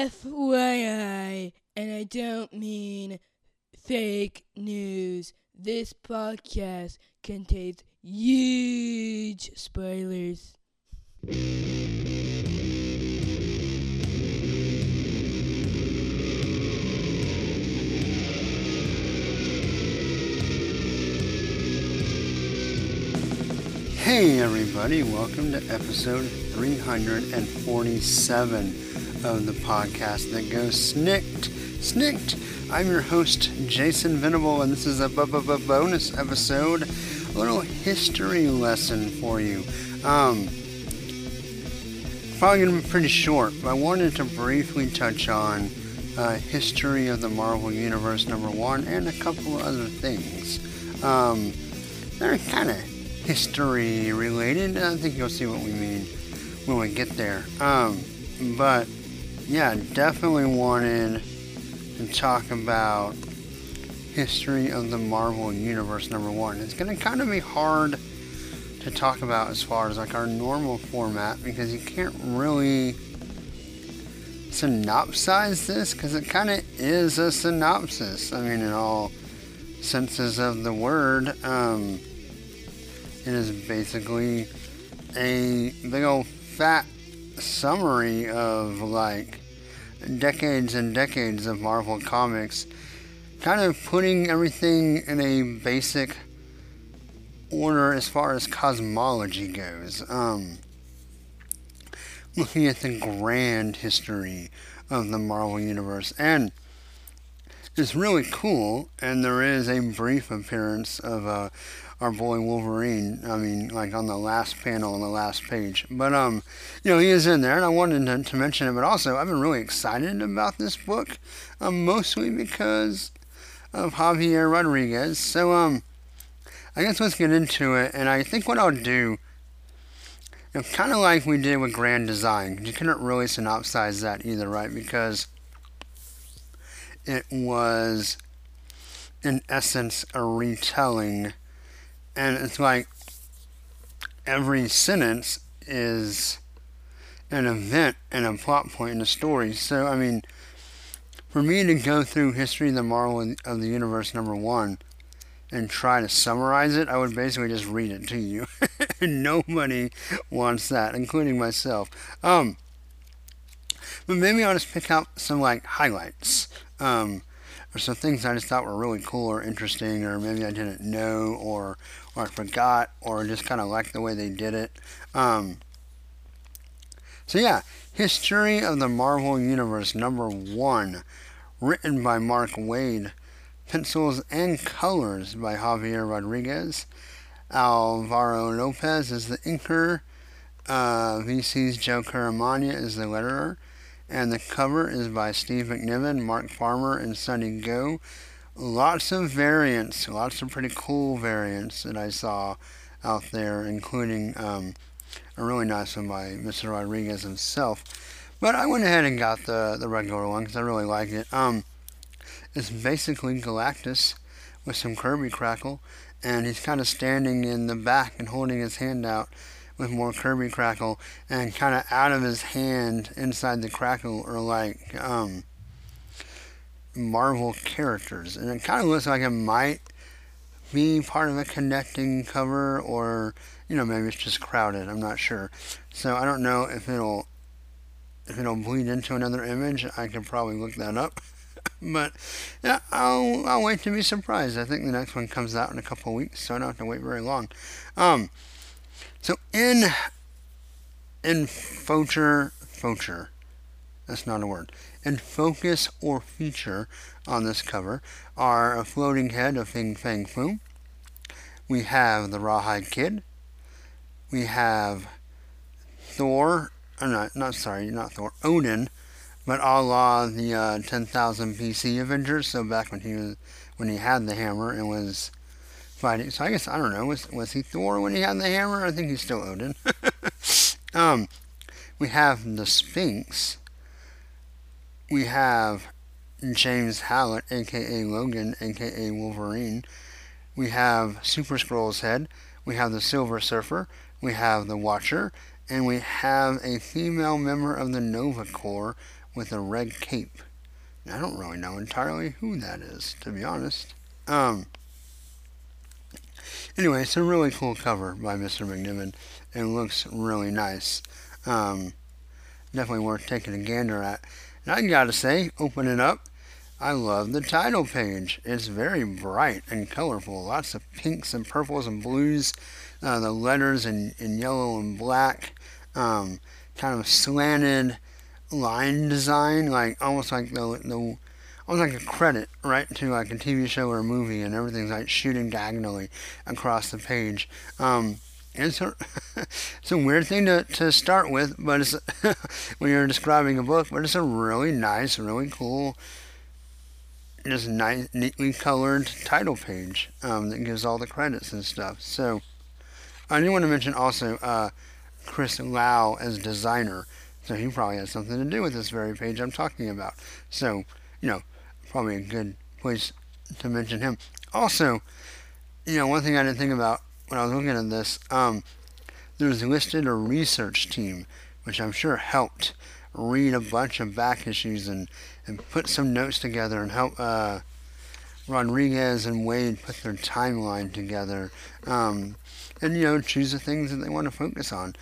FYI, and I don't mean fake news, this podcast contains huge spoilers. Hey, everybody, welcome to episode 347 of the podcast that goes SNIKT. SNIKT! I'm your host, Jason Venable, and this is a bonus episode, a little history lesson for you. Um, probably going to be pretty short, but I wanted to briefly touch on uh, history of the Marvel Universe number one and a couple of other things. Um, they're kind of history related. I think you'll see what we mean when we get there. Um, but yeah, definitely wanted to talk about history of the Marvel Universe number one. It's to kind of be hard to talk about as far as like our normal format because you can't really synopsize this because it kind of is a synopsis. I mean, in all senses of the word. Um, it is basically a big old fat summary of like decades and decades of Marvel comics, kind of putting everything in a basic order as far as cosmology goes. Um, looking at the grand history of the Marvel Universe. And it's really cool, and there is a brief appearance of uh, our boy Wolverine. I mean, like on the last panel on the last page. But um, you know, he is in there, and I wanted to, to mention it. But also, I've been really excited about this book, um, mostly because of Javier Rodriguez. So um, I guess let's get into it. And I think what I'll do. You know, kind of like we did with Grand Design. You couldn't really synopsize that either, right? Because it was, in essence, a retelling. And it's like every sentence is an event and a plot point in the story. So, I mean, for me to go through History of the Marvel of the Universe number one and try to summarize it, I would basically just read it to you. Nobody wants that, including myself. Um, but maybe I'll just pick out some like highlights, um, or some things I just thought were really cool or interesting, or maybe I didn't know, or or I forgot, or just kind of liked the way they did it. Um, so yeah, History of the Marvel Universe number one, written by Mark Waid pencils and colors by Javier Rodriguez. Alvaro Lopez is the inker. Uh, VC's Joe Caramagna is the letterer. And the cover is by Steve McNiven, Mark Farmer, and Sunny Gho. Lots of variants, lots of pretty cool variants that I saw out there, including um, a really nice one by Mr. Rodriguez himself. But I went ahead and got the, the regular one because I really liked it. Um, is basically Galactus with some Kirby crackle, and he's kind of standing in the back and holding his hand out with more Kirby crackle, and kind of out of his hand inside the crackle are like um, Marvel characters, and it kind of looks like it might be part of a connecting cover, or you know maybe it's just crowded. I'm not sure, so I don't know if it'll if it'll bleed into another image. I could probably look that up. but yeah, I'll I'll wait to be surprised. I think the next one comes out in a couple weeks, so I don't have to wait very long. Um, so in in future future, that's not a word. In focus or feature on this cover are a floating head of Fin Fang Foom. We have the Rawhide Kid. We have Thor. I'm not not sorry, not Thor. Odin but a la the uh, 10,000 BC Avengers. So back when he was when he had the hammer and was fighting. So I guess I don't know. Was was he Thor when he had the hammer? I think he's still Odin. um, we have the Sphinx. We have James Howlett, aka Logan, aka Wolverine. We have Super Skrull's head. We have the Silver Surfer. We have the Watcher, and we have a female member of the Nova Corps with a red cape. I don't really know entirely who that is, to be honest. Um, anyway, it's a really cool cover by Mr. McNiven. It looks really nice. Um, definitely worth taking a gander at. And I gotta say, open it up, I love the title page. It's very bright and colorful. Lots of pinks and purples and blues. Uh, the letters in, in yellow and black. Um, kind of slanted line design, like almost like the the almost like a credit, right, to like a TV show or a movie, and everything's like shooting diagonally across the page. Um, it's a, it's a weird thing to, to start with, but it's when you're describing a book, but it's a really nice, really cool, just nice, neatly colored title page um, that gives all the credits and stuff. So I do want to mention also uh, Chris Lau as designer. So he probably has something to do with this very page I'm talking about. So, you know, probably a good place to mention him. Also, you know, one thing I didn't think about when I was looking at this, um, there's listed a research team, which I'm sure helped read a bunch of back issues and, and put some notes together and help uh, Rodriguez and Waid put their timeline together um, and, you know, choose the things that they want to focus on.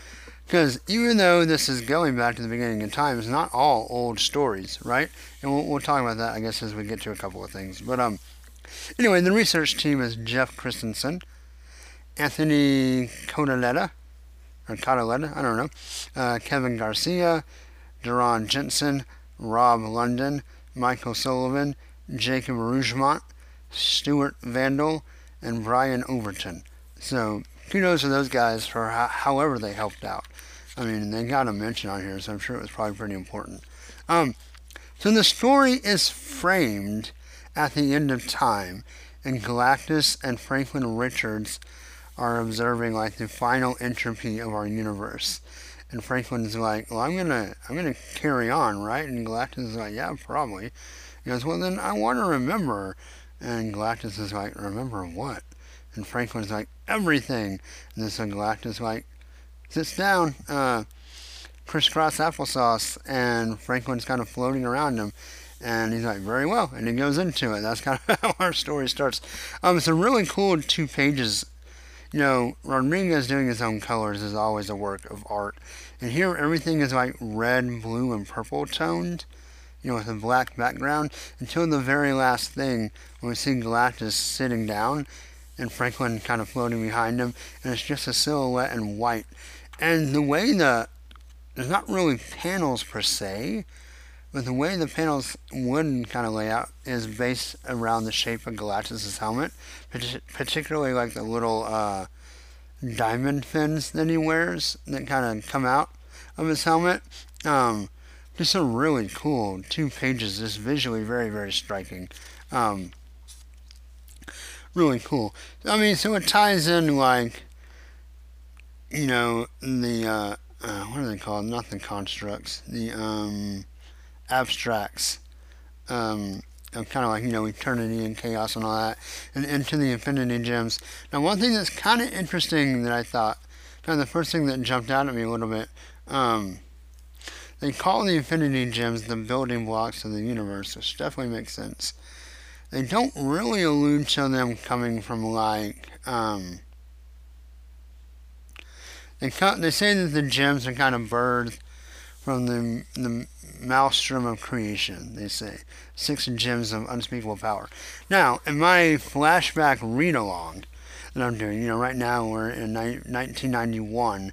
Because even though this is going back to the beginning of time, it's not all old stories, right? And we'll, we'll talk about that, I guess, as we get to a couple of things. But um, anyway, the research team is Jeff Christiansen, Anthony Cotilletta, or Cotilletta, I don't know, uh, Kevin Garcia, Daron Jensen, Rob London, Michael Sullivan, Jacob Rougemont, Stuart Vandal, and Brian Overton. So kudos to those guys for ho- however they helped out. I mean, they got a mention on here, so I'm sure it was probably pretty important. Um, so the story is framed at the end of time, and Galactus and Franklin Richards are observing like the final entropy of our universe. And Franklin's like, "Well, I'm gonna, I'm gonna carry on, right?" And Galactus is like, "Yeah, probably." He goes, "Well, then I want to remember." And Galactus is like, "Remember what?" And Franklin's like, "Everything." And then so Galactus is like sits down, uh, crisscross applesauce, and Franklin's kind of floating around him. And he's like, very well. And he goes into it. That's kind of how our story starts. Um, it's a really cool two pages you know, Rodriguez doing his own colors is always a work of art. And here everything is like red, blue, and purple toned, you know, with a black background, until the very last thing when we see Galactus sitting down and Franklin kind of floating behind him, and it's just a silhouette in white. And the way the, there's not really panels per se, but the way the panels would kind of lay out is based around the shape of Galactus' helmet, particularly like the little uh, diamond fins that he wears that kind of come out of his helmet. Um, just a really cool two pages, just visually very, very striking. Um, really cool. I mean, so it ties in like, you know, the, uh, uh, what are they called? Not the constructs. The, um, abstracts um, of kind of like, you know, eternity and chaos and all that, and into the infinity gems. Now, one thing that's kind of interesting that I thought, kind of the first thing that jumped out at me a little bit, um, they call the infinity gems the building blocks of the universe, which definitely makes sense. They don't really allude to them coming from like, um, they, they say that the gems are kind of birthed from the, the maelstrom of creation, they say. Six gems of unspeakable power. Now, in my flashback read along that I'm doing, you know, right now we're in 1991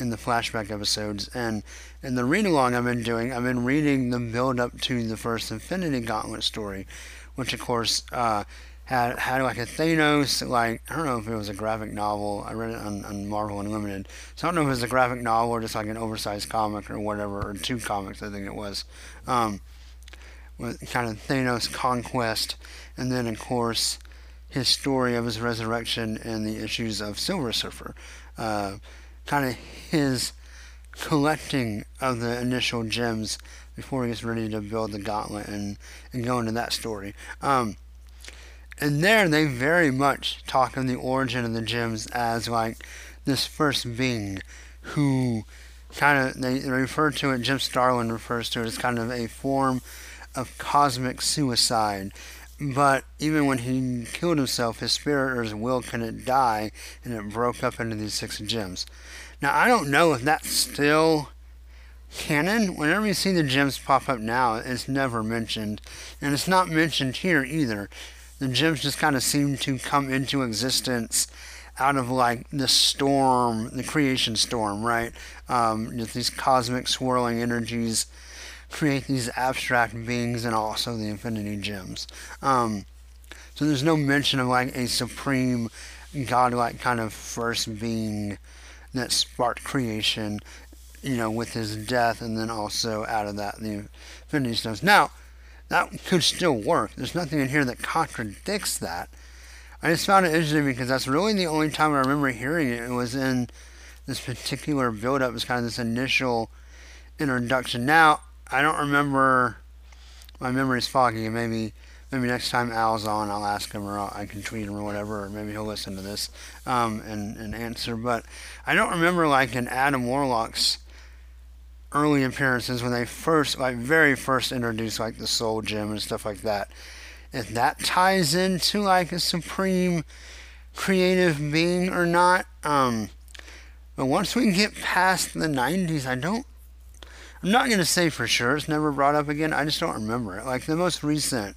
in the flashback episodes, and in the read along I've been doing, I've been reading the build up to the first Infinity Gauntlet story, which of course uh, had had like a Thanos like I don't know if it was a graphic novel. I read it on, on Marvel Unlimited, so I don't know if it was a graphic novel or just like an oversized comic or whatever, or two comics I think it was. Um, with kind of Thanos conquest, and then of course his story of his resurrection and the issues of Silver Surfer, uh, kind of his collecting of the initial gems before he gets ready to build the gauntlet and, and go into that story. Um, and there they very much talk of the origin of the gems as like this first being who kind of they refer to it. Jim Starlin refers to it as kind of a form of cosmic suicide. But even when he killed himself, his spirit or his will couldn't die, and it broke up into these six gems. Now I don't know if that's still canon. Whenever you see the gems pop up now, it's never mentioned, and it's not mentioned here either. The gems just kind of seem to come into existence out of like the storm, the creation storm, right? Um, just these cosmic swirling energies create these abstract beings and also the infinity gems. Um, so there's no mention of like a supreme godlike kind of first being that sparked creation, you know, with his death, and then also out of that the infinity stones. Now, that could still work. There's nothing in here that contradicts that. I just found it interesting because that's really the only time I remember hearing it. It was in this particular build up, was kind of this initial introduction. Now, I don't remember, my memory's foggy, maybe maybe next time Al's on, I'll ask him or I can tweet him or whatever, or maybe he'll listen to this um, and, and answer. But I don't remember like in Adam Warlock's early appearances when they first, like very first introduced like the Soul Gem and stuff like that if that ties into like a supreme creative being or not. Um, but once we get past the 90s, I don't. I'm not going to say for sure it's never brought up again. I just don't remember it. Like the most recent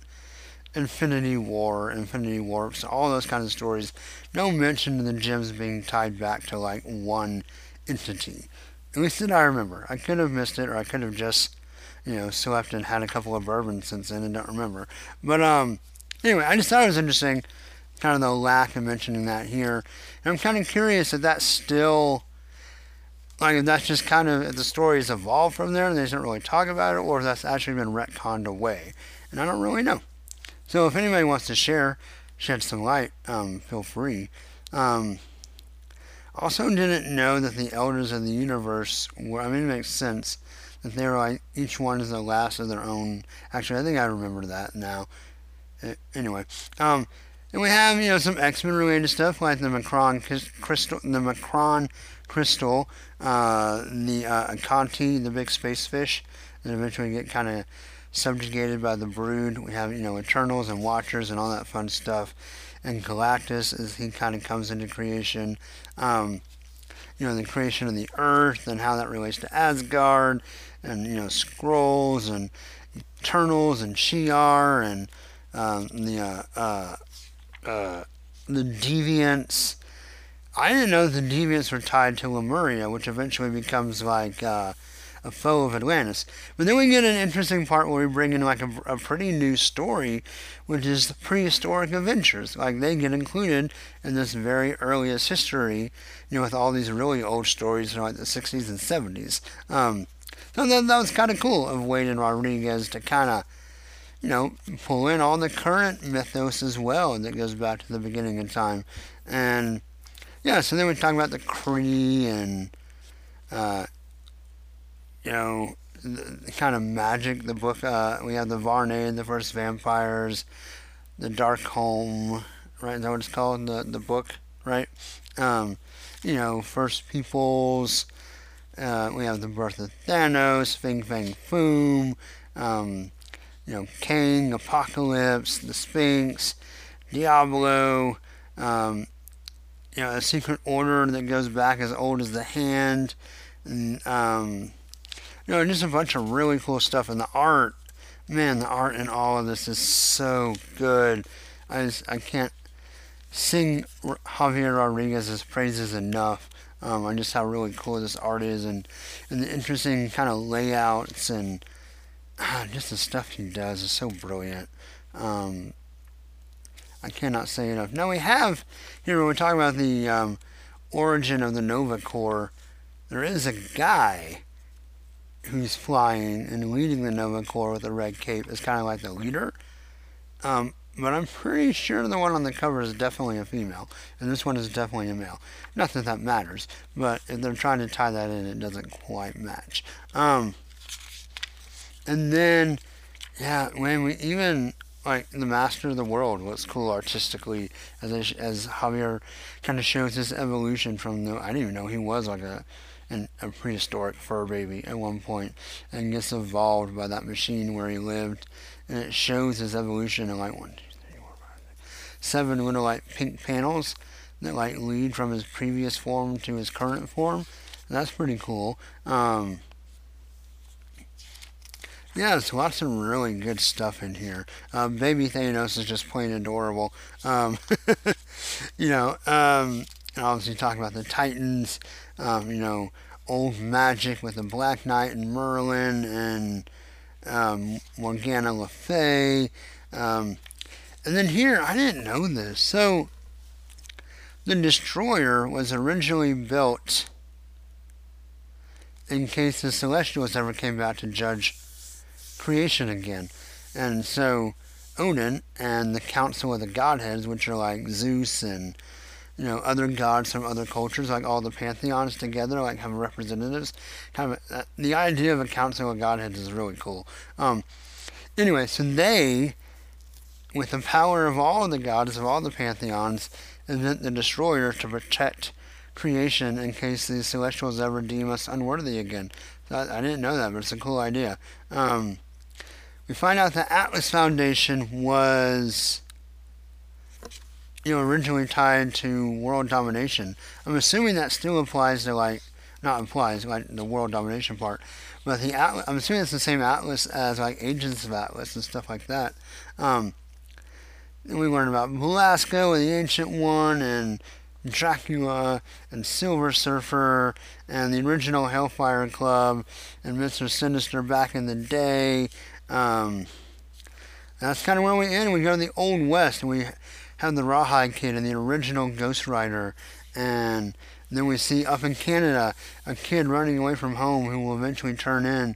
Infinity War, Infinity Warps, all those kinds of stories, no mention of the gems being tied back to like one entity. At least that I remember. I could have missed it, or I could have just you know, slept and had a couple of bourbons since then and don't remember. But um, anyway, I just thought it was interesting, kind of the lack of mentioning that here. And I'm kind of curious if that's still, like, if that's just kind of, if the story has evolved from there and they don't really talk about it, or if that's actually been retconned away. And I don't really know. So if anybody wants to share, shed some light, um, feel free. Um, also didn't know that the elders of the universe were, I mean, it makes sense that they were like each one is the last of their own. Actually, I think I remember that now. Anyway, um, and we have you know some X Men related stuff like the M'Kraan crystal, the M'Kraan crystal, uh, the uh, Acanti, the big space fish, and eventually get kind of subjugated by the Brood. We have you know Eternals and Watchers and all that fun stuff, and Galactus as he kind of comes into creation. Um, you know the creation of the Earth and how that relates to Asgard, and you know Skrulls and Eternals and Shi'ar and um, the uh, uh, uh, the Deviants. I didn't know the Deviants were tied to Lemuria, which eventually becomes like uh, a foe of Atlantis. But then we get an interesting part where we bring in like a, a pretty new story, which is the prehistoric adventures. Like they get included in this very earliest history, you know, with all these really old stories from like the 60s and 70s. Um, so that, that was kind of cool of Waid and Rodriguez to kind of, you know, pull in all the current mythos as well that goes back to the beginning of time. And yeah, so then we talk about the Kree and, uh, you know, the, kind of magic. The book, uh, we have the Varnae, the first vampires, the Darkhold, right? Is that what it's called? The the book, right? Um, you know, first peoples uh, we have the birth of Thanos, Fin Fang Foom, um, you know, Kang, Apocalypse, the Sphinx, Diablo, um, you know, a secret order that goes back as old as the hand, and um, you know, just a bunch of really cool stuff. And the art, man, the art in all of this is so good. I just, I can't sing Javier Rodriguez's praises enough um, on just how really cool this art is and, and the interesting kind of layouts and just the stuff he does is so brilliant. Um, I cannot say enough. Now we have here when we talk about the um, origin of the Nova Corps, there is a guy who's flying and leading the Nova Corps with a red cape. is kind of like the leader. Um, but I'm pretty sure the one on the cover is definitely a female, and this one is definitely a male. Not that that matters, but if they're trying to tie that in, it doesn't quite match. Um, and then, yeah, when we even like the Master of the World looks cool artistically, as as Javier kind of shows his evolution from the I didn't even know he was like a an, a prehistoric fur baby at one point and gets evolved by that machine where he lived. And it shows his evolution in like seven little like pink panels that like lead from his previous form to his current form. And that's pretty cool. Um, yeah, lots of really good stuff in here. Uh, Baby Thanos is just plain adorable. Um, you know, um, obviously talking about the Titans, um, you know, old magic with the Black Knight and Merlin and um, Morgana Le Fay. Um, and then here, I didn't know this. So, the Destroyer was originally built in case the Celestials ever came back to judge creation again. And so Odin and the Council of the Godheads, which are like Zeus and you know other gods from other cultures, like all the pantheons together, like have representatives. Kind of uh, the idea of a Council of Godheads is really cool. Um, anyway, so they, with the power of all of the gods of all the pantheons, invent the Destroyer to protect creation in case the Celestials ever deem us unworthy again. I, I didn't know that, but it's a cool idea. Um, we find out the Atlas Foundation was you know originally tied to world domination. I'm assuming that still applies to like not applies like the world domination part, but the Atlas, I'm assuming it's the same Atlas as like Agents of Atlas and stuff like that. Um, we learned about Belasco and the Ancient One and Dracula and Silver Surfer and the original Hellfire Club and Mr. Sinister back in the day um, that's kind of where we end. We go to the Old West and we have the Rawhide Kid and the original Ghost Rider. And then we see up in Canada a kid running away from home who will eventually turn in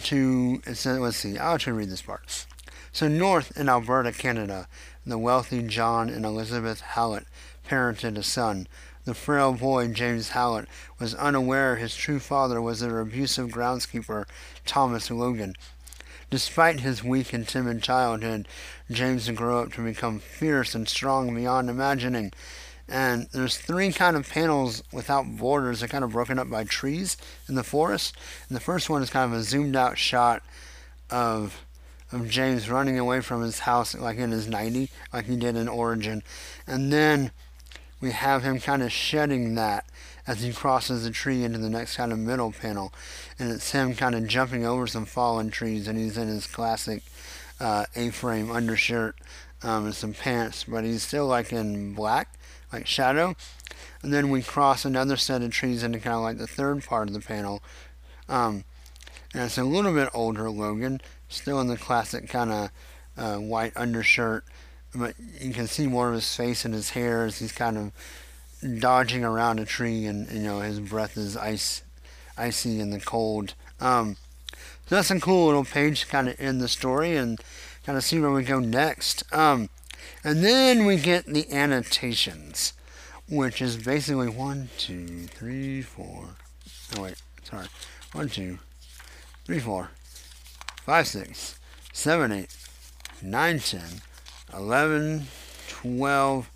to. Let's see, I'll to read this part. So, north in Alberta, Canada, the wealthy John and Elizabeth Howlett parented a son. The frail boy, James Howlett, was unaware his true father was their abusive groundskeeper, Thomas Logan. Despite his weak and timid childhood, James grew up to become fierce and strong beyond imagining. And there's three kind of panels without borders. They're kind of broken up by trees in the forest. And the first one is kind of a zoomed out shot of of James running away from his house like in his 90, like he did in Origin. And then we have him kind of shedding that as he crosses the tree into the next kind of middle panel. And it's him kind of jumping over some fallen trees, and he's in his classic uh, A-frame undershirt um, and some pants, but he's still like in black, like shadow. And then we cross another set of trees into kind of like the third part of the panel. Um, and it's a little bit older Logan, still in the classic kind of uh, white undershirt, but you can see more of his face and his hair as he's kind of dodging around a tree, and you know his breath is ice, icy in the cold. Um, so that's a cool little page kind of end the story and kind of see where we go next. Um, and then we get the annotations, which is basically one, two, three, four. Oh wait, sorry, one, two, three, four, five, six, seven, eight, nine, ten, eleven, twelve.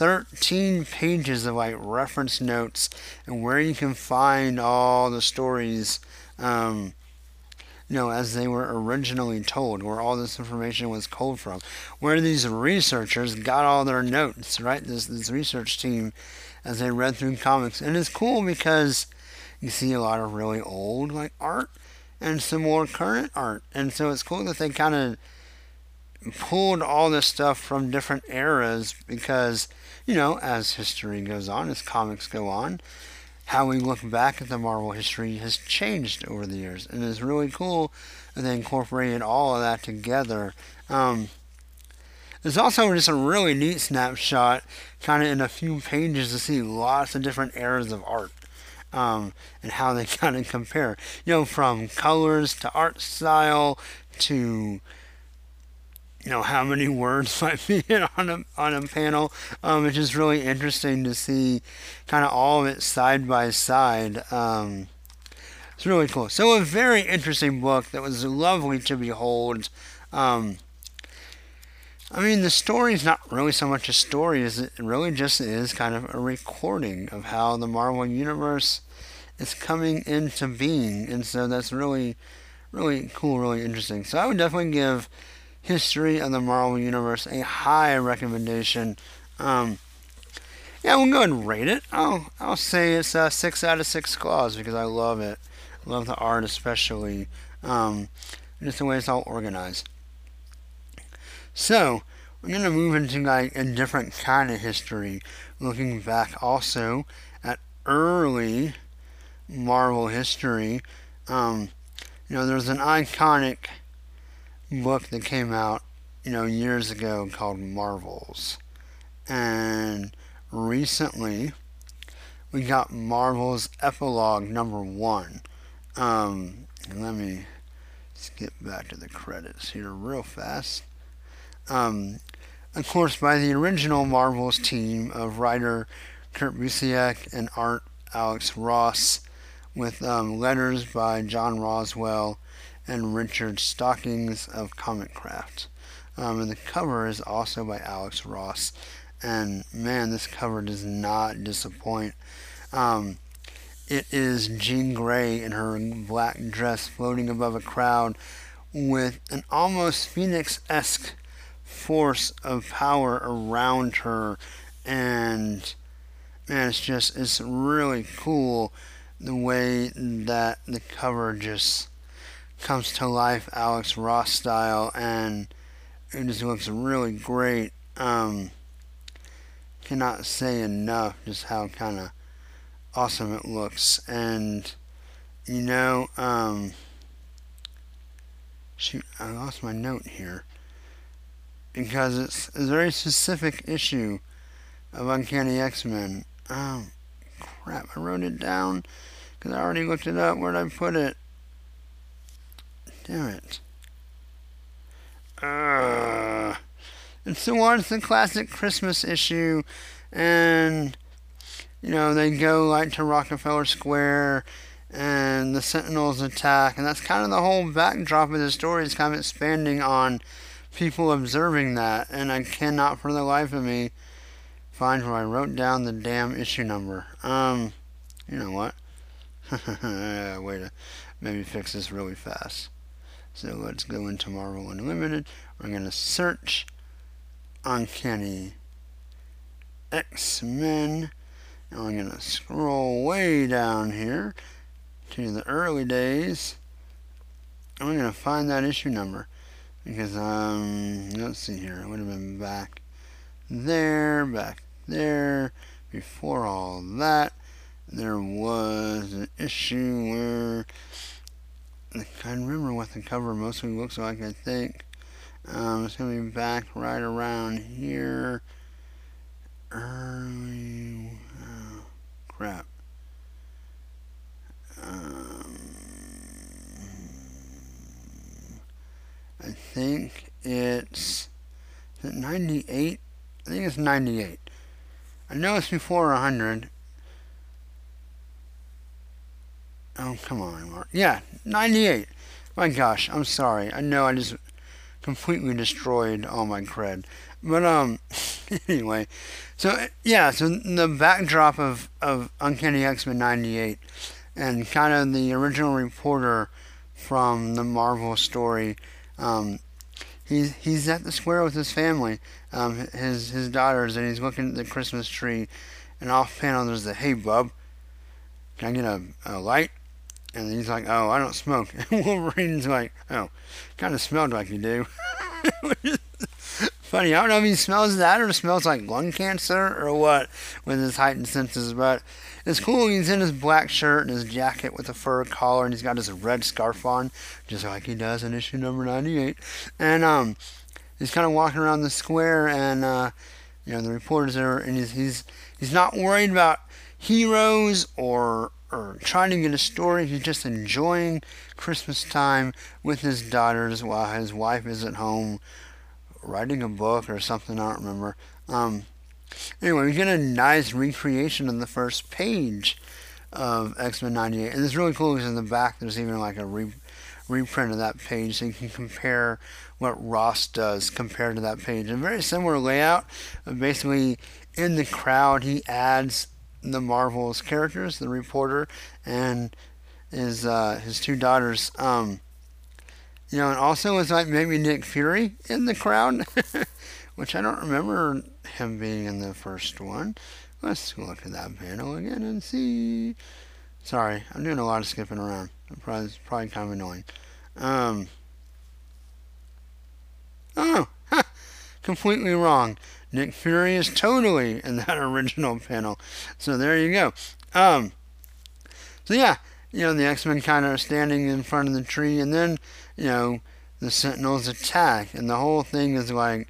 13 pages of like reference notes and where you can find all the stories um, you know as they were originally told where all this information was culled from. Where these researchers got all their notes right? This this research team as they read through comics. And it's cool because you see a lot of really old like art and some more current art. And so it's cool that they kind of pulled all this stuff from different eras because you know, as history goes on, as comics go on, how we look back at the Marvel history has changed over the years, and it's really cool that they incorporated all of that together. Um, there's also just a really neat snapshot, kind of in a few pages, to see lots of different eras of art. Um, and how they kind of compare, you know, from colors to art style to you know how many words might be on a on a panel. Um, it's just really interesting to see kind of all of it side by side. Um, it's really cool. So a very interesting book that was lovely to behold. Um, I mean, the story is not really so much a story as it really just is kind of a recording of how the Marvel Universe is coming into being, and so that's really, really cool, really interesting. So I would definitely give History of the Marvel Universe a high recommendation. Um, yeah, we'll go ahead and rate it. I'll I'll say it's a six out of six claws because I love it. Love the art especially. Um, just the way it's all organized. So we're gonna move into like a different kind of history, looking back also at early Marvel history. Um, you know, there's an iconic book that came out, you know, years ago called Marvels, and recently we got Marvel's epilogue number one. Um, let me skip back to the credits here real fast. Um, of course, by the original Marvel's team of writer Kurt Busiek and art Alex Ross, with um, letters by John Roshell and Richard Starkings of Comicraft. Um, and the cover is also by Alex Ross and man, this cover does not disappoint. Um, it is Jean Grey in her black dress floating above a crowd with an almost Phoenix esque force of power around her. And man, it's just, it's really cool the way that the cover just comes to life, Alex Ross style. And it just looks really great. Um, cannot say enough just how kind of awesome it looks. And, you know, um, shoot, I lost my note here. Because it's a very specific issue of Uncanny X-Men. Oh, crap, I wrote it down because I already looked it up. Where'd I put it? Damn it. Uh, and so on. It's the classic Christmas issue, and you know they go like to Rockefeller Square, and the Sentinels attack, and that's kind of the whole backdrop of the story. It's kind of expanding on people observing that, and I cannot for the life of me find where I wrote down the damn issue number. Um, you know what? Way to maybe fix this really fast. So let's go into Marvel Unlimited. We're going to search Uncanny X-Men. Now I'm going to scroll way down here to the early days. I'm going to find that issue number because um let's see here. It would have been back there, back there, before all that. There was an issue where I can't remember what the cover mostly looks like. I think um, it's going to be back right around here. Early. Oh, crap. Um, I think it's. It 98? I think it's 98. I know it's before 100. Oh, come on, Mark. Yeah, 98. My gosh, I'm sorry. I know I just completely destroyed all my cred. But um, anyway, so yeah, so the backdrop of of Uncanny X-Men '98, and kind of the original reporter from the Marvel story, um, he's he's at the square with his family, um, his his daughters, and he's looking at the Christmas tree, and off panel there's the hey bub, can I get a, a light? And he's like, oh, I don't smoke. And Wolverine's like, oh, kind of smelled like you do. Funny, I don't know if he smells that or smells like lung cancer or what with his heightened senses, but it's cool. He's in his black shirt and his jacket with a fur collar, and he's got his red scarf on, just like he does in issue number 98. And um, he's kind of walking around the square, and uh, you know the reporters are, and he's he's he's not worried about heroes or or trying to get a story. He's just enjoying Christmas time with his daughters while his wife is at home writing a book or something. I don't remember. Um, anyway, we get a nice recreation of the first page of X Men '98, and it's really cool because in the back there's even like a re- reprint of that page, so you can compare what Ross does compared to that page. A very similar layout. Basically, in the crowd, he adds the Marvel's characters, the reporter, and his uh, his two daughters. Um, you know, and also was like maybe Nick Fury in the crowd, which I don't remember him being in the first one. Let's look at that panel again and see. Sorry, I'm doing a lot of skipping around. Probably, it's probably kind of annoying. Um, oh, completely wrong. Nick Fury is totally in that original panel. So there you go. Um, so yeah, you know, the X Men kind of are standing in front of the tree, and then, you know, the Sentinels attack, and the whole thing is like,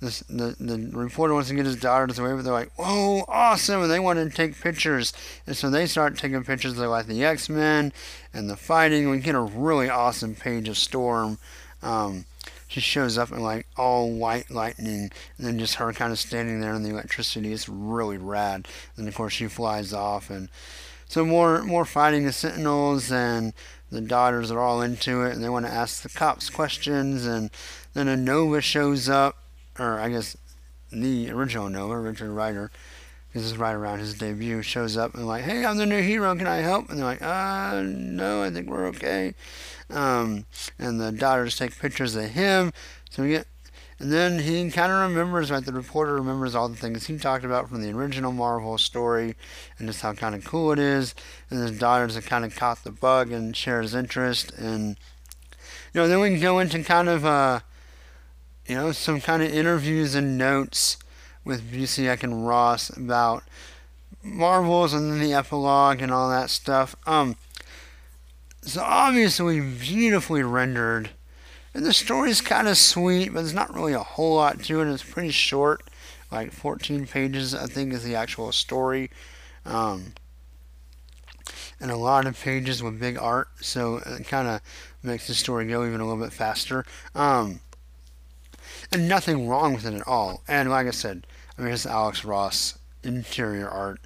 this, the the reporter wants to get his daughters away, but they're like, "Whoa, awesome!" and they want to take pictures, and so they start taking pictures of like the X Men and the fighting. We get a really awesome page of Storm. Um, she shows up in like all white lightning, and then just her kind of standing there in the electricity. It's really rad. And of course, she flies off, and so more more fighting the Sentinels and the daughters are all into it, and they want to ask the cops questions, and then a Nova shows up, or I guess the original Nova, Richard Rider, this is right around his debut, shows up and like, hey, I'm the new hero, can I help? And they're like, uh, no, I think we're okay. Um, and the daughters take pictures of him, so we get and then he kind of remembers, like the reporter remembers all the things he talked about from the original Marvel story and just how kind of cool it is. And his daughters have kind of caught the bug and share his interest. And, you know, then we can go into kind of, uh, you know, some kind of interviews and notes with Busiek and Ross about Marvels and then the epilogue and all that stuff. Um, so obviously beautifully rendered and the story's kind of sweet, but there's not really a whole lot to it. It's pretty short, like 14 pages, I think, is the actual story. Um, and a lot of pages with big art, so it kind of makes the story go even a little bit faster. Um, and nothing wrong with it at all. And like I said, I mean, it's Alex Ross interior art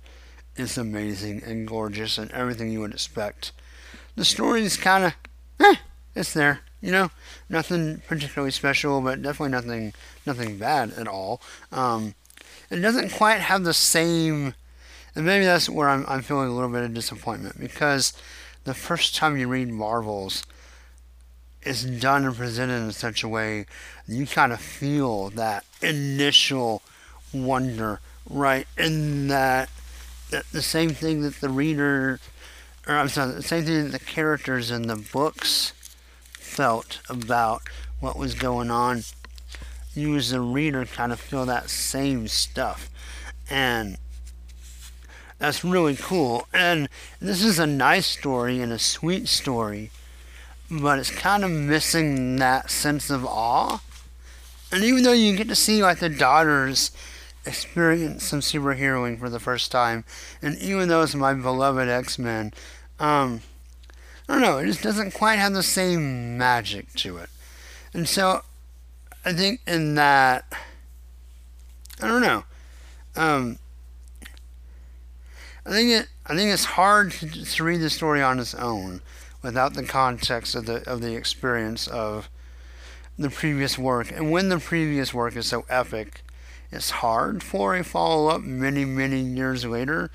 is amazing and gorgeous and everything you would expect. The story is kind of, eh, it's there. You know, nothing particularly special, but definitely nothing nothing bad at all. Um, it doesn't quite have the same, and maybe that's where I'm, I'm feeling a little bit of disappointment because the first time you read Marvels, it's done and presented in such a way you kind of feel that initial wonder, right? In that, the same thing that the reader, or I'm sorry, the same thing that the characters in the books felt about what was going on. You, as a reader, kind of feel that same stuff. And that's really cool. And this is a nice story and a sweet story, but it's kind of missing that sense of awe. And even though you get to see like the daughters experience some superheroing for the first time, and even though it's my beloved X Men, um, I don't know, it just doesn't quite have the same magic to it. And so I think in that I don't know. Um, I think it I think it's hard to, to read the story on its own without the context of the of the experience of the previous work. And when the previous work is so epic, it's hard for a follow up many, many years later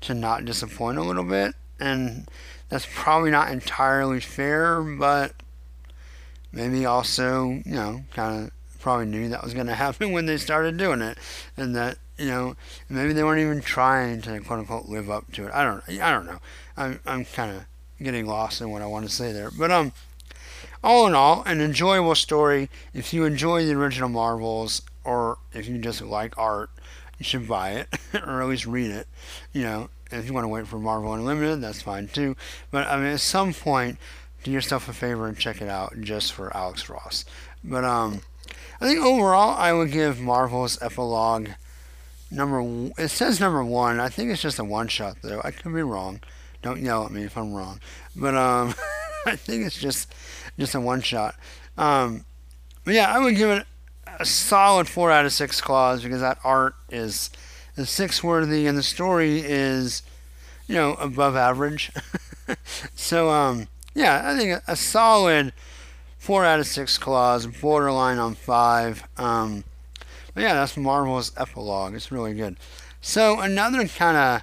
to not disappoint a little bit. And that's probably not entirely fair, but maybe also, you know, kind of probably knew that was going to happen when they started doing it, and that you know maybe they weren't even trying to quote unquote live up to it. I don't, I don't know. I'm, I'm kind of getting lost in what I want to say there, but um, all in all, an enjoyable story. If you enjoy the original Marvels, or if you just like art, you should buy it or at least read it. You know, if you want to wait for Marvel Unlimited, that's fine too. But I mean, at some point, do yourself a favor and check it out just for Alex Ross. But um, I think overall, I would give Marvel's epilogue number. It says number one. I think it's just a one shot though. I could be wrong. Don't yell at me if I'm wrong. But um, I think it's just just a one shot. Um, but yeah, I would give it a solid four out of six claws because that art is the six worthy, and the story is, you know, above average. so, um, yeah, I think a, a, solid four out of six claws, borderline on five. Um, but yeah, that's Marvel's epilogue. It's really good. So another kind of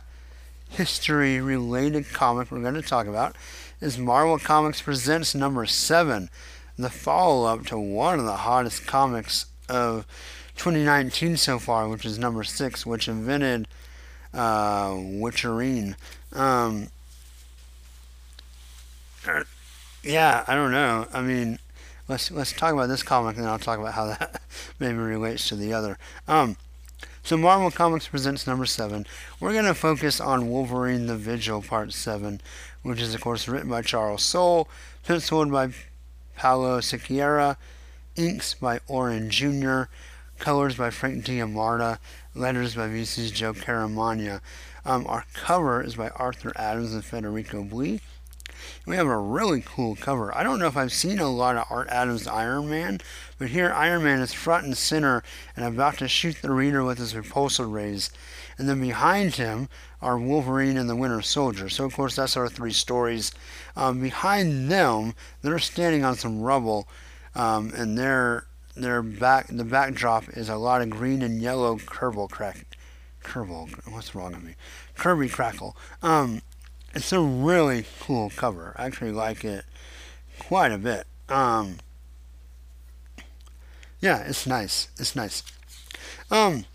history related comic we're going to talk about is Marvel Comics Presents number 7, the follow up to one of the hottest comics of 2019 so far, which is number 6, which invented uh, Witcherine. Um, yeah, I don't know. I mean, let's let's talk about this comic, and then I'll talk about how that maybe relates to the other. Um, so Marvel Comics presents number seven. We're going to focus on Wolverine the Vigil Part 7, which is, of course, written by Charles Soule, penciled by Paulo Siqueira, inks by Oren Jr., colors by Frank D'Armata, letters by VC's Joe Caramagna. Um, our cover is by Arthur Adams and Federico Blee. We have a really cool cover. I don't know if I've seen a lot of Art Adams Iron Man, but here Iron Man is front and center and about to shoot the reader with his repulsor rays. And then behind him are Wolverine and the Winter Soldier. So, of course, that's our three stories. Um, behind them, they're standing on some rubble, um, and their their back the backdrop is a lot of green and yellow Kerbal crack. Kerbal, what's wrong with me? Kirby crackle. Um, it's a really cool cover. I actually like it quite a bit. Um, yeah, it's nice. It's nice. Um,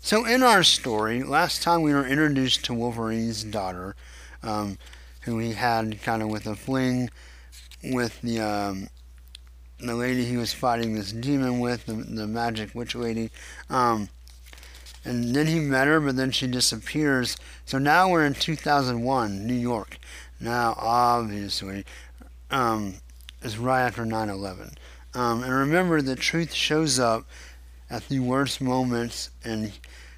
so in our story, last time we were introduced to Wolverine's daughter, um, who he had kind of with a fling with the um, the lady he was fighting this demon with, the, the magic witch lady. Um, and then he met her, but then she disappears. So now we're in 2001, New York. Now, obviously, um, it's right after 9 11. Um, and remember, the truth shows up at the worst moments in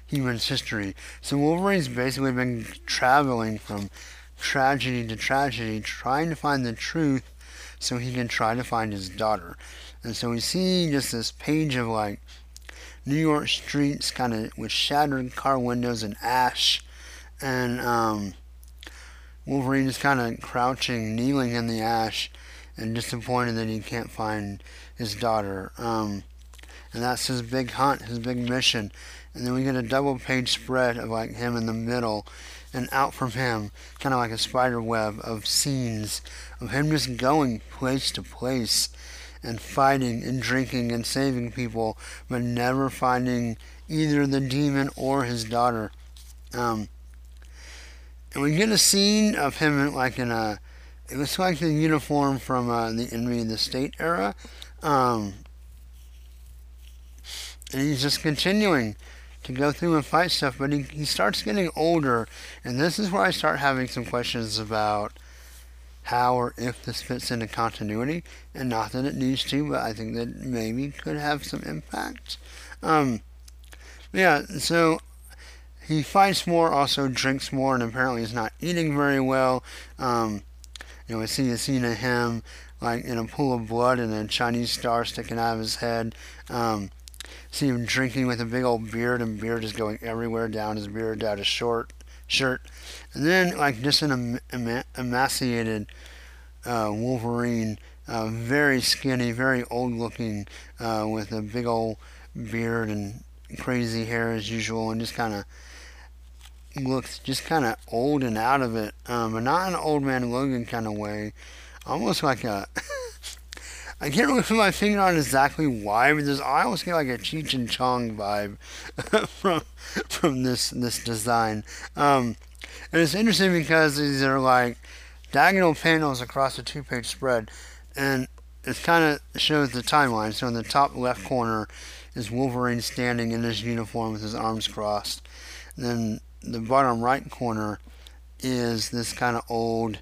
human history. So Wolverine's basically been traveling from tragedy to tragedy, trying to find the truth so he can try to find his daughter. And so we see just this page of like New York streets, kind of with shattered car windows and ash, and um, Wolverine is kind of crouching, kneeling in the ash, and disappointed that he can't find his daughter. Um, and that's his big hunt, his big mission. And then we get a double page spread of like him in the middle, and out from him, kind of like a spider web of scenes of him just going place to place and fighting and drinking and saving people, but never finding either the demon or his daughter. Um, and we get a scene of him like in a, it looks like the uniform from uh, the Enemy of the State era. Um, and he's just continuing to go through and fight stuff, but he, he starts getting older, and this is where I start having some questions about how or if this fits into continuity, and not that it needs to, but I think that maybe could have some impact. Um, yeah, so he fights more, also drinks more, and apparently is not eating very well. Um, you know, we see a scene of him like in a pool of blood and a Chinese star sticking out of his head. Um, see him drinking with a big old beard, and beard is going everywhere down his beard, down his short shirt. And then, like, just an em- emaciated uh, Wolverine, uh, very skinny, very old looking, uh, with a big old beard and crazy hair as usual, and just kind of looks just kind of old and out of it, um, but not an old man Logan kind of way, almost like a. I can't really put my finger on exactly why, but there's I almost get like a Cheech and Chong vibe from from this this design. Um, and it's interesting because these are like diagonal panels across a two-page spread, and it kind of shows the timeline. So in the top left corner is Wolverine standing in his uniform with his arms crossed. And then the bottom right corner is this kind of old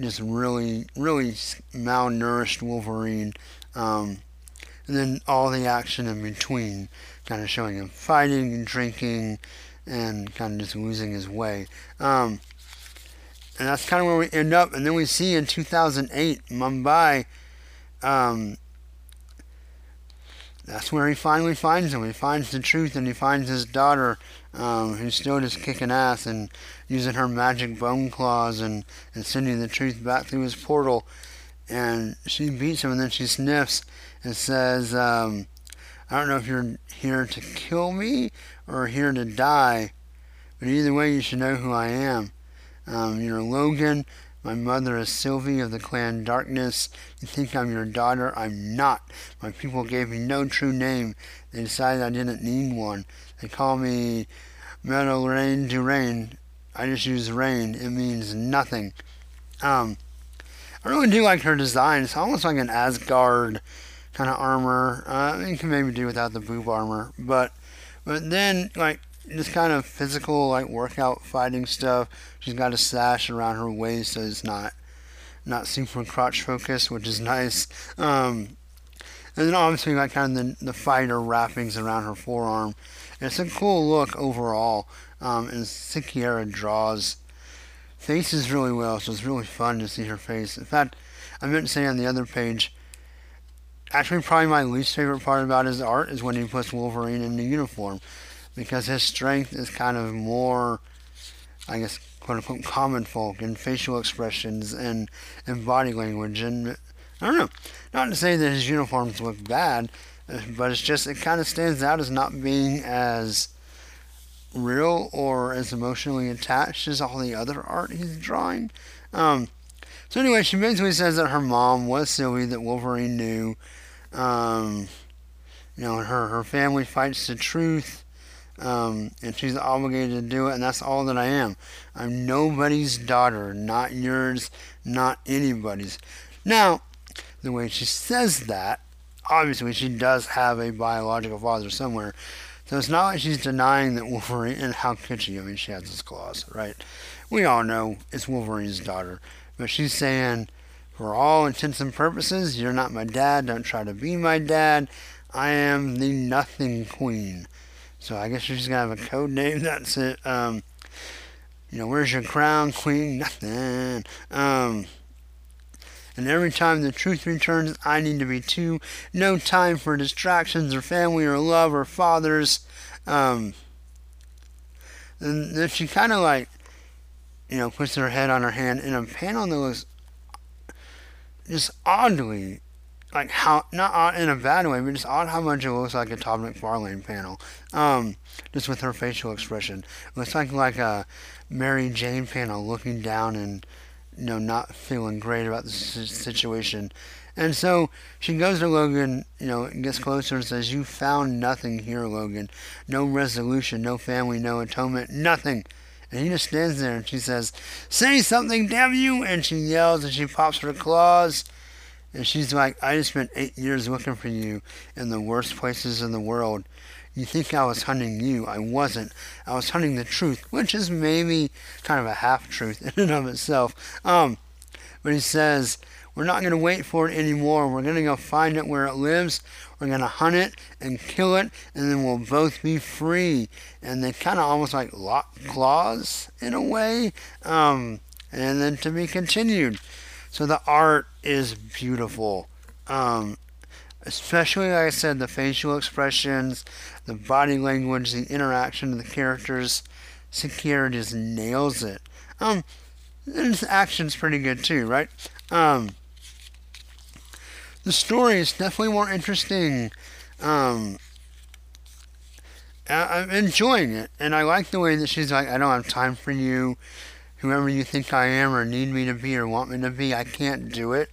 just really, really malnourished Wolverine. Um, and then all the action in between, kind of showing him fighting and drinking and kind of just losing his way. Um, and that's kind of where we end up. And then we see in 2008, Mumbai, um, that's where he finally finds him. He finds the truth and he finds his daughter, um, who's still just kicking ass and using her magic bone claws and, and sending the truth back through his portal. And she beats him and then she sniffs and says, um, I don't know if you're here to kill me or here to die, but either way, you should know who I am. Um, you're Logan, my mother is Sylvie of the clan Darkness. You think I'm your daughter? I'm not. My people gave me no true name. They decided I didn't need one. They call me Meadow Rain Durain. I just use rain. It means nothing. Um, I really do like her design. It's almost like an Asgard kind of armor. Uh, you can maybe do without the boob armor, but but then like just kind of physical like workout fighting stuff. She's got a sash around her waist, so it's not not super crotch focused, which is nice. Um, and then obviously like kind of the, the fighter wrappings around her forearm. It's a cool look overall. Um, and Siqueira draws faces really well, so it's really fun to see her face. In fact, I meant to say on the other page, actually probably my least favorite part about his art is when he puts Wolverine in the uniform because his strength is kind of more, I guess, quote unquote, common folk and facial expressions and, and body language. And I don't know, not to say that his uniforms look bad, but it's just, it kind of stands out as not being as real or as emotionally attached as all the other art he's drawing. Um, so anyway, she basically says that her mom was Sylvie, that Wolverine knew. Um, you know, her her family fights the truth, um, and she's obligated to do it, and that's all that I am. I'm nobody's daughter, not yours, not anybody's. Now, the way she says that, obviously she does have a biological father somewhere. So it's not like she's denying that Wolverine, and how could she? I mean, she has his claws, right? We all know it's Wolverine's daughter. But she's saying, for all intents and purposes, you're not my dad. Don't try to be my dad. I am the Nothing Queen. So I guess she's gonna have a code name. That's it. Um, you know, where's your crown, Queen? Nothing. Um, and every time the truth returns, I need to be too. No time for distractions or family or love or fathers. Um, and then she kind of like you know, puts her head on her hand in a panel that looks just oddly like how not odd in a bad way, but just odd how much it looks like a Todd McFarlane panel. Um, just with her facial expression, it looks like like a Mary Jane panel, looking down and you know not feeling great about the situation. And so she goes to Logan, you know, gets closer and says, "You found nothing here, Logan. No resolution, no family, no atonement, nothing." And he just stands there and she says, Say something, damn you! And she yells and she pops her claws. And she's like, I just spent eight years looking for you in the worst places in the world. You think I was hunting you. I wasn't. I was hunting the truth, which is maybe kind of a half truth in and of itself. Um, but he says, We're not going to wait for it anymore. We're going to go find it where it lives. We're going to hunt it and kill it, and then we'll both be free. And they kind of almost like lock claws in a way. Um, and then to be continued. So the art is beautiful. Um, especially, like I said, the facial expressions, the body language, the interaction of the characters. Siqueira just nails it. Um, and his action's pretty good too, right? Um, the story is definitely more interesting. Um, I, am enjoying it, and I like the way that she's like, I don't have time for you. Whoever you think I am, or need me to be, or want me to be, I can't do it,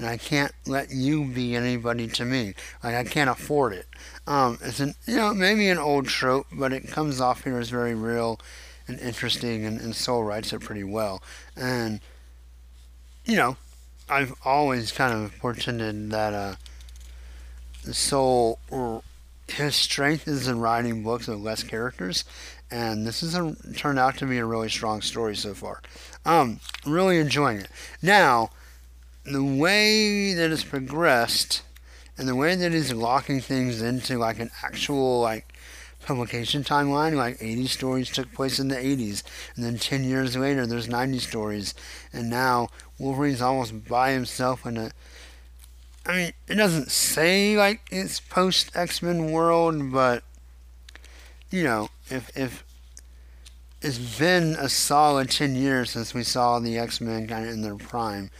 and I can't let you be anybody to me. Like I can't afford it. Um, it's an, you know, maybe an old trope, but it comes off here as very real and interesting, and, and Soule writes it pretty well. And you know, I've always kind of portended that uh, Soule his strength is in writing books with less characters, and this has turned out to be a really strong story so far. Um, really enjoying it. Now, the way that it's progressed, and the way that he's locking things into like an actual like publication timeline, like 80 stories took place in the 80s, and then 10 years later, there's 90 stories, and now Wolverine's almost by himself in a. I mean, it doesn't say like it's post X Men world, but you know, if if it's been a solid 10 years since we saw the X Men kind of in their prime,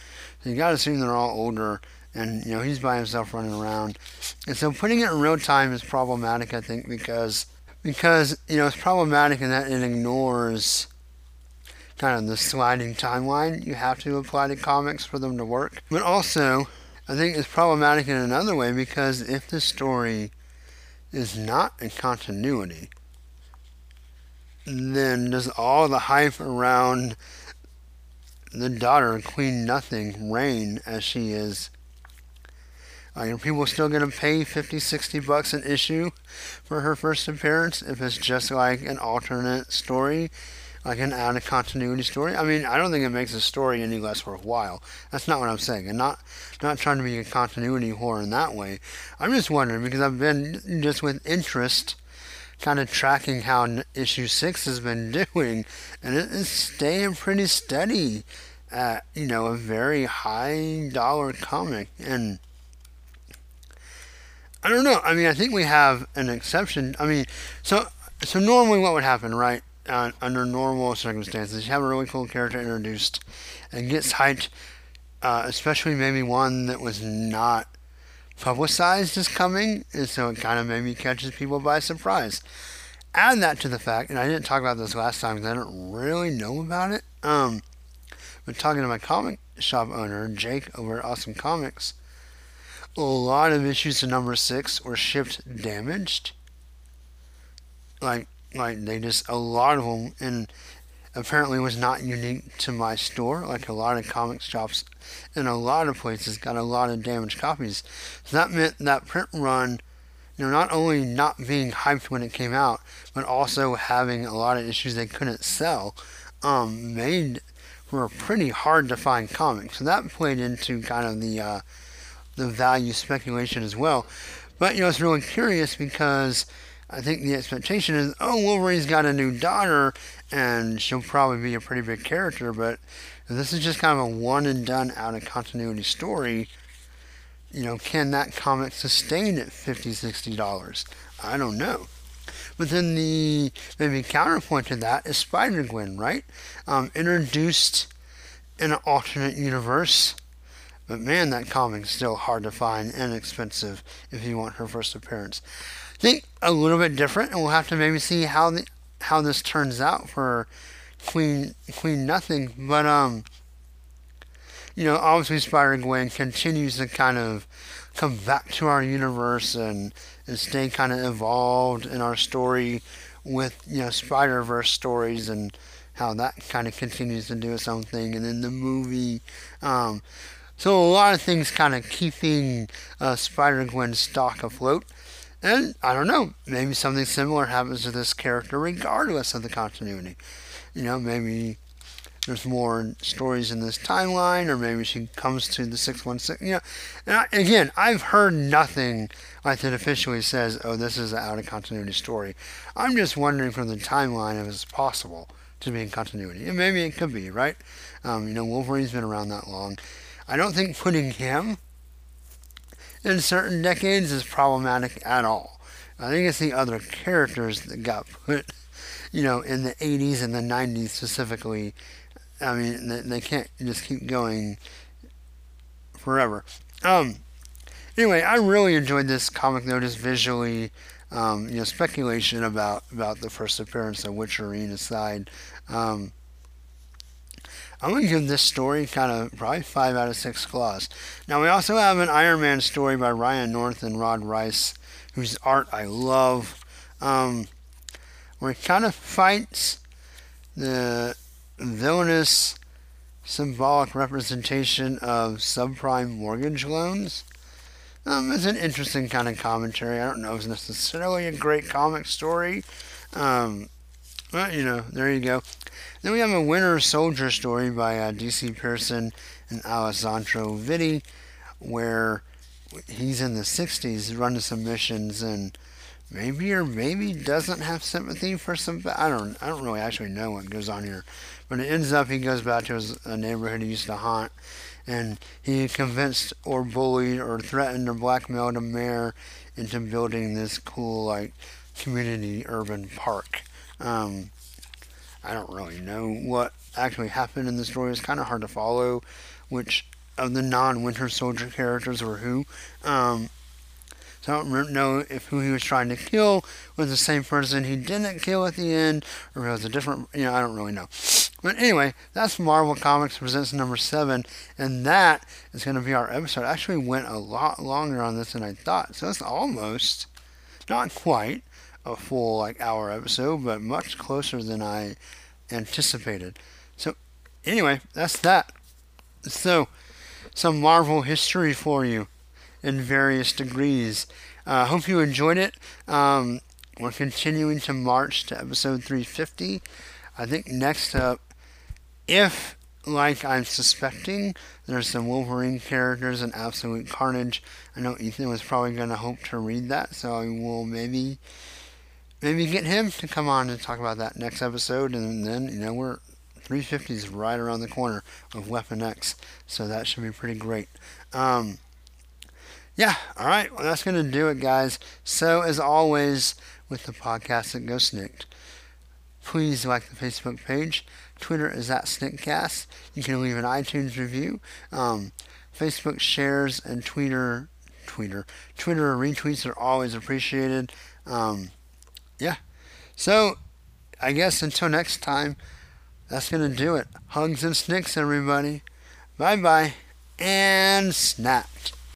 so you got to assume they're all older and you know he's by himself running around. And so putting it in real time is problematic, I think, because because you know it's problematic in that it ignores kind of the sliding timeline you have to apply to comics for them to work. But also, I think it's problematic in another way because if the story is not in continuity, then does all the hype around the daughter, Queen Nothing, Rain as she is? Are people still going to pay 50, 60 bucks an issue for her first appearance if it's just like an alternate story like an out of continuity story. I mean, I don't think it makes the story any less worthwhile. That's not what I'm saying. I'm not not trying to be a continuity whore in that way. I'm just wondering because I've been just with interest kind of tracking how issue six has been doing, and it is staying pretty steady at you know a very high dollar comic and. I don't know. I mean, I think we have an exception. I mean, so so normally what would happen, right? uh, under normal circumstances. You have a really cool character introduced and gets hyped, uh, especially maybe one that was not publicized as coming, and so it kind of maybe catches people by surprise. Add that to the fact, and I didn't talk about this last time because I don't really know about it. Um, but talking to my comic shop owner, Jake over at Awesome Comics, a lot of issues to number six were shipped damaged. Like like they just a lot of them, and apparently was not unique to my store. Like a lot of comic shops in a lot of places got a lot of damaged copies. So that meant that print run, you know, not only not being hyped when it came out, but also having a lot of issues they couldn't sell, um, made for a pretty hard to find comic. So that played into kind of the uh, the value speculation as well. But you know, it's really curious because I think the expectation is, oh, Wolverine's got a new daughter, and she'll probably be a pretty big character. But this is just kind of a one and done out of continuity story. You know, can that comic sustain at $50, $60? I don't know. But then the maybe counterpoint to that is Spider Gwen, right? Um, introduced in an alternate universe. But man, that comic's still hard to find and expensive if you want her first appearance think a little bit different, and we'll have to maybe see how the how this turns out for Queen Queen Nothing. But um, you know, obviously Spider Gwen continues to kind of come back to our universe and and stay kind of involved in our story with you know Spider Verse stories and how that kind of continues to do its own thing, and then the movie. Um, so a lot of things kind of keeping uh, Spider Gwen's stock afloat. And I don't know, maybe something similar happens to this character regardless of the continuity. You know, maybe there's more stories in this timeline, or maybe she comes to the 616. You know, and I, again, I've heard nothing like that officially says, oh, this is an out of continuity story. I'm just wondering from the timeline if it's possible to be in continuity. And maybe it could be, right? Um, you know, Wolverine's been around that long. I don't think putting him in certain decades is problematic at all. I think it's the other characters that got put, you know, in the 80s and the 90s specifically. I mean, they, they can't just keep going forever. Um, anyway, I really enjoyed this comic though, just visually. Um, you know, speculation about about the first appearance of Witcherine aside. Um, I'm going to give this story kind of probably 5 out of 6 claws. Now, we also have an Iron Man story by Ryan North and Rod Reis, whose art I love, um, where he kind of fights the villainous symbolic representation of subprime mortgage loans. Um, it's an interesting kind of commentary. I don't know if it's necessarily a great comic story. Um, but, you know, there you go. Then we have a Winter Soldier story by uh, DC Pierson and Alessandro Vitti, where he's in the 60s running some missions and maybe or maybe doesn't have sympathy for some. I don't. I don't really actually know what goes on here, but it ends up he goes back to his a neighborhood he used to haunt, and he convinced or bullied or threatened or blackmailed a mayor into building this cool like community urban park. Um, I don't really know what actually happened in the story. It's kind of hard to follow which of the non-Winter Soldier characters were who. Um, so I don't know if who he was trying to kill was the same person he didn't kill at the end, or it was a different. You know, I don't really know. But anyway, that's Marvel Comics Presents number seven, and that is going to be our episode. I actually went a lot longer on this than I thought, so it's almost, not quite, a full like hour episode, but much closer than I anticipated. So anyway, that's that. So some Marvel history for you in various degrees. I uh, hope you enjoyed it. Um, we're continuing to march to episode 350. I think next up, if like I'm suspecting, there's some Wolverine characters and Absolute Carnage. I know Ethan was probably going to hope to read that, so I will maybe maybe get him to come on and talk about that next episode, and then you know we're 350 is right around the corner of Weapon X, so that should be pretty great. Um, yeah, all right, well that's gonna do it, guys. So as always with the podcast that goes SNIKT, please like the Facebook page. Twitter is at Sniktcast. You can leave an iTunes review. Um, Facebook shares and Twitter, Twitter, Twitter retweets are always appreciated. Um, yeah. So, I guess until next time, that's going to do it. Hugs and snicks, everybody. Bye bye. And snapped.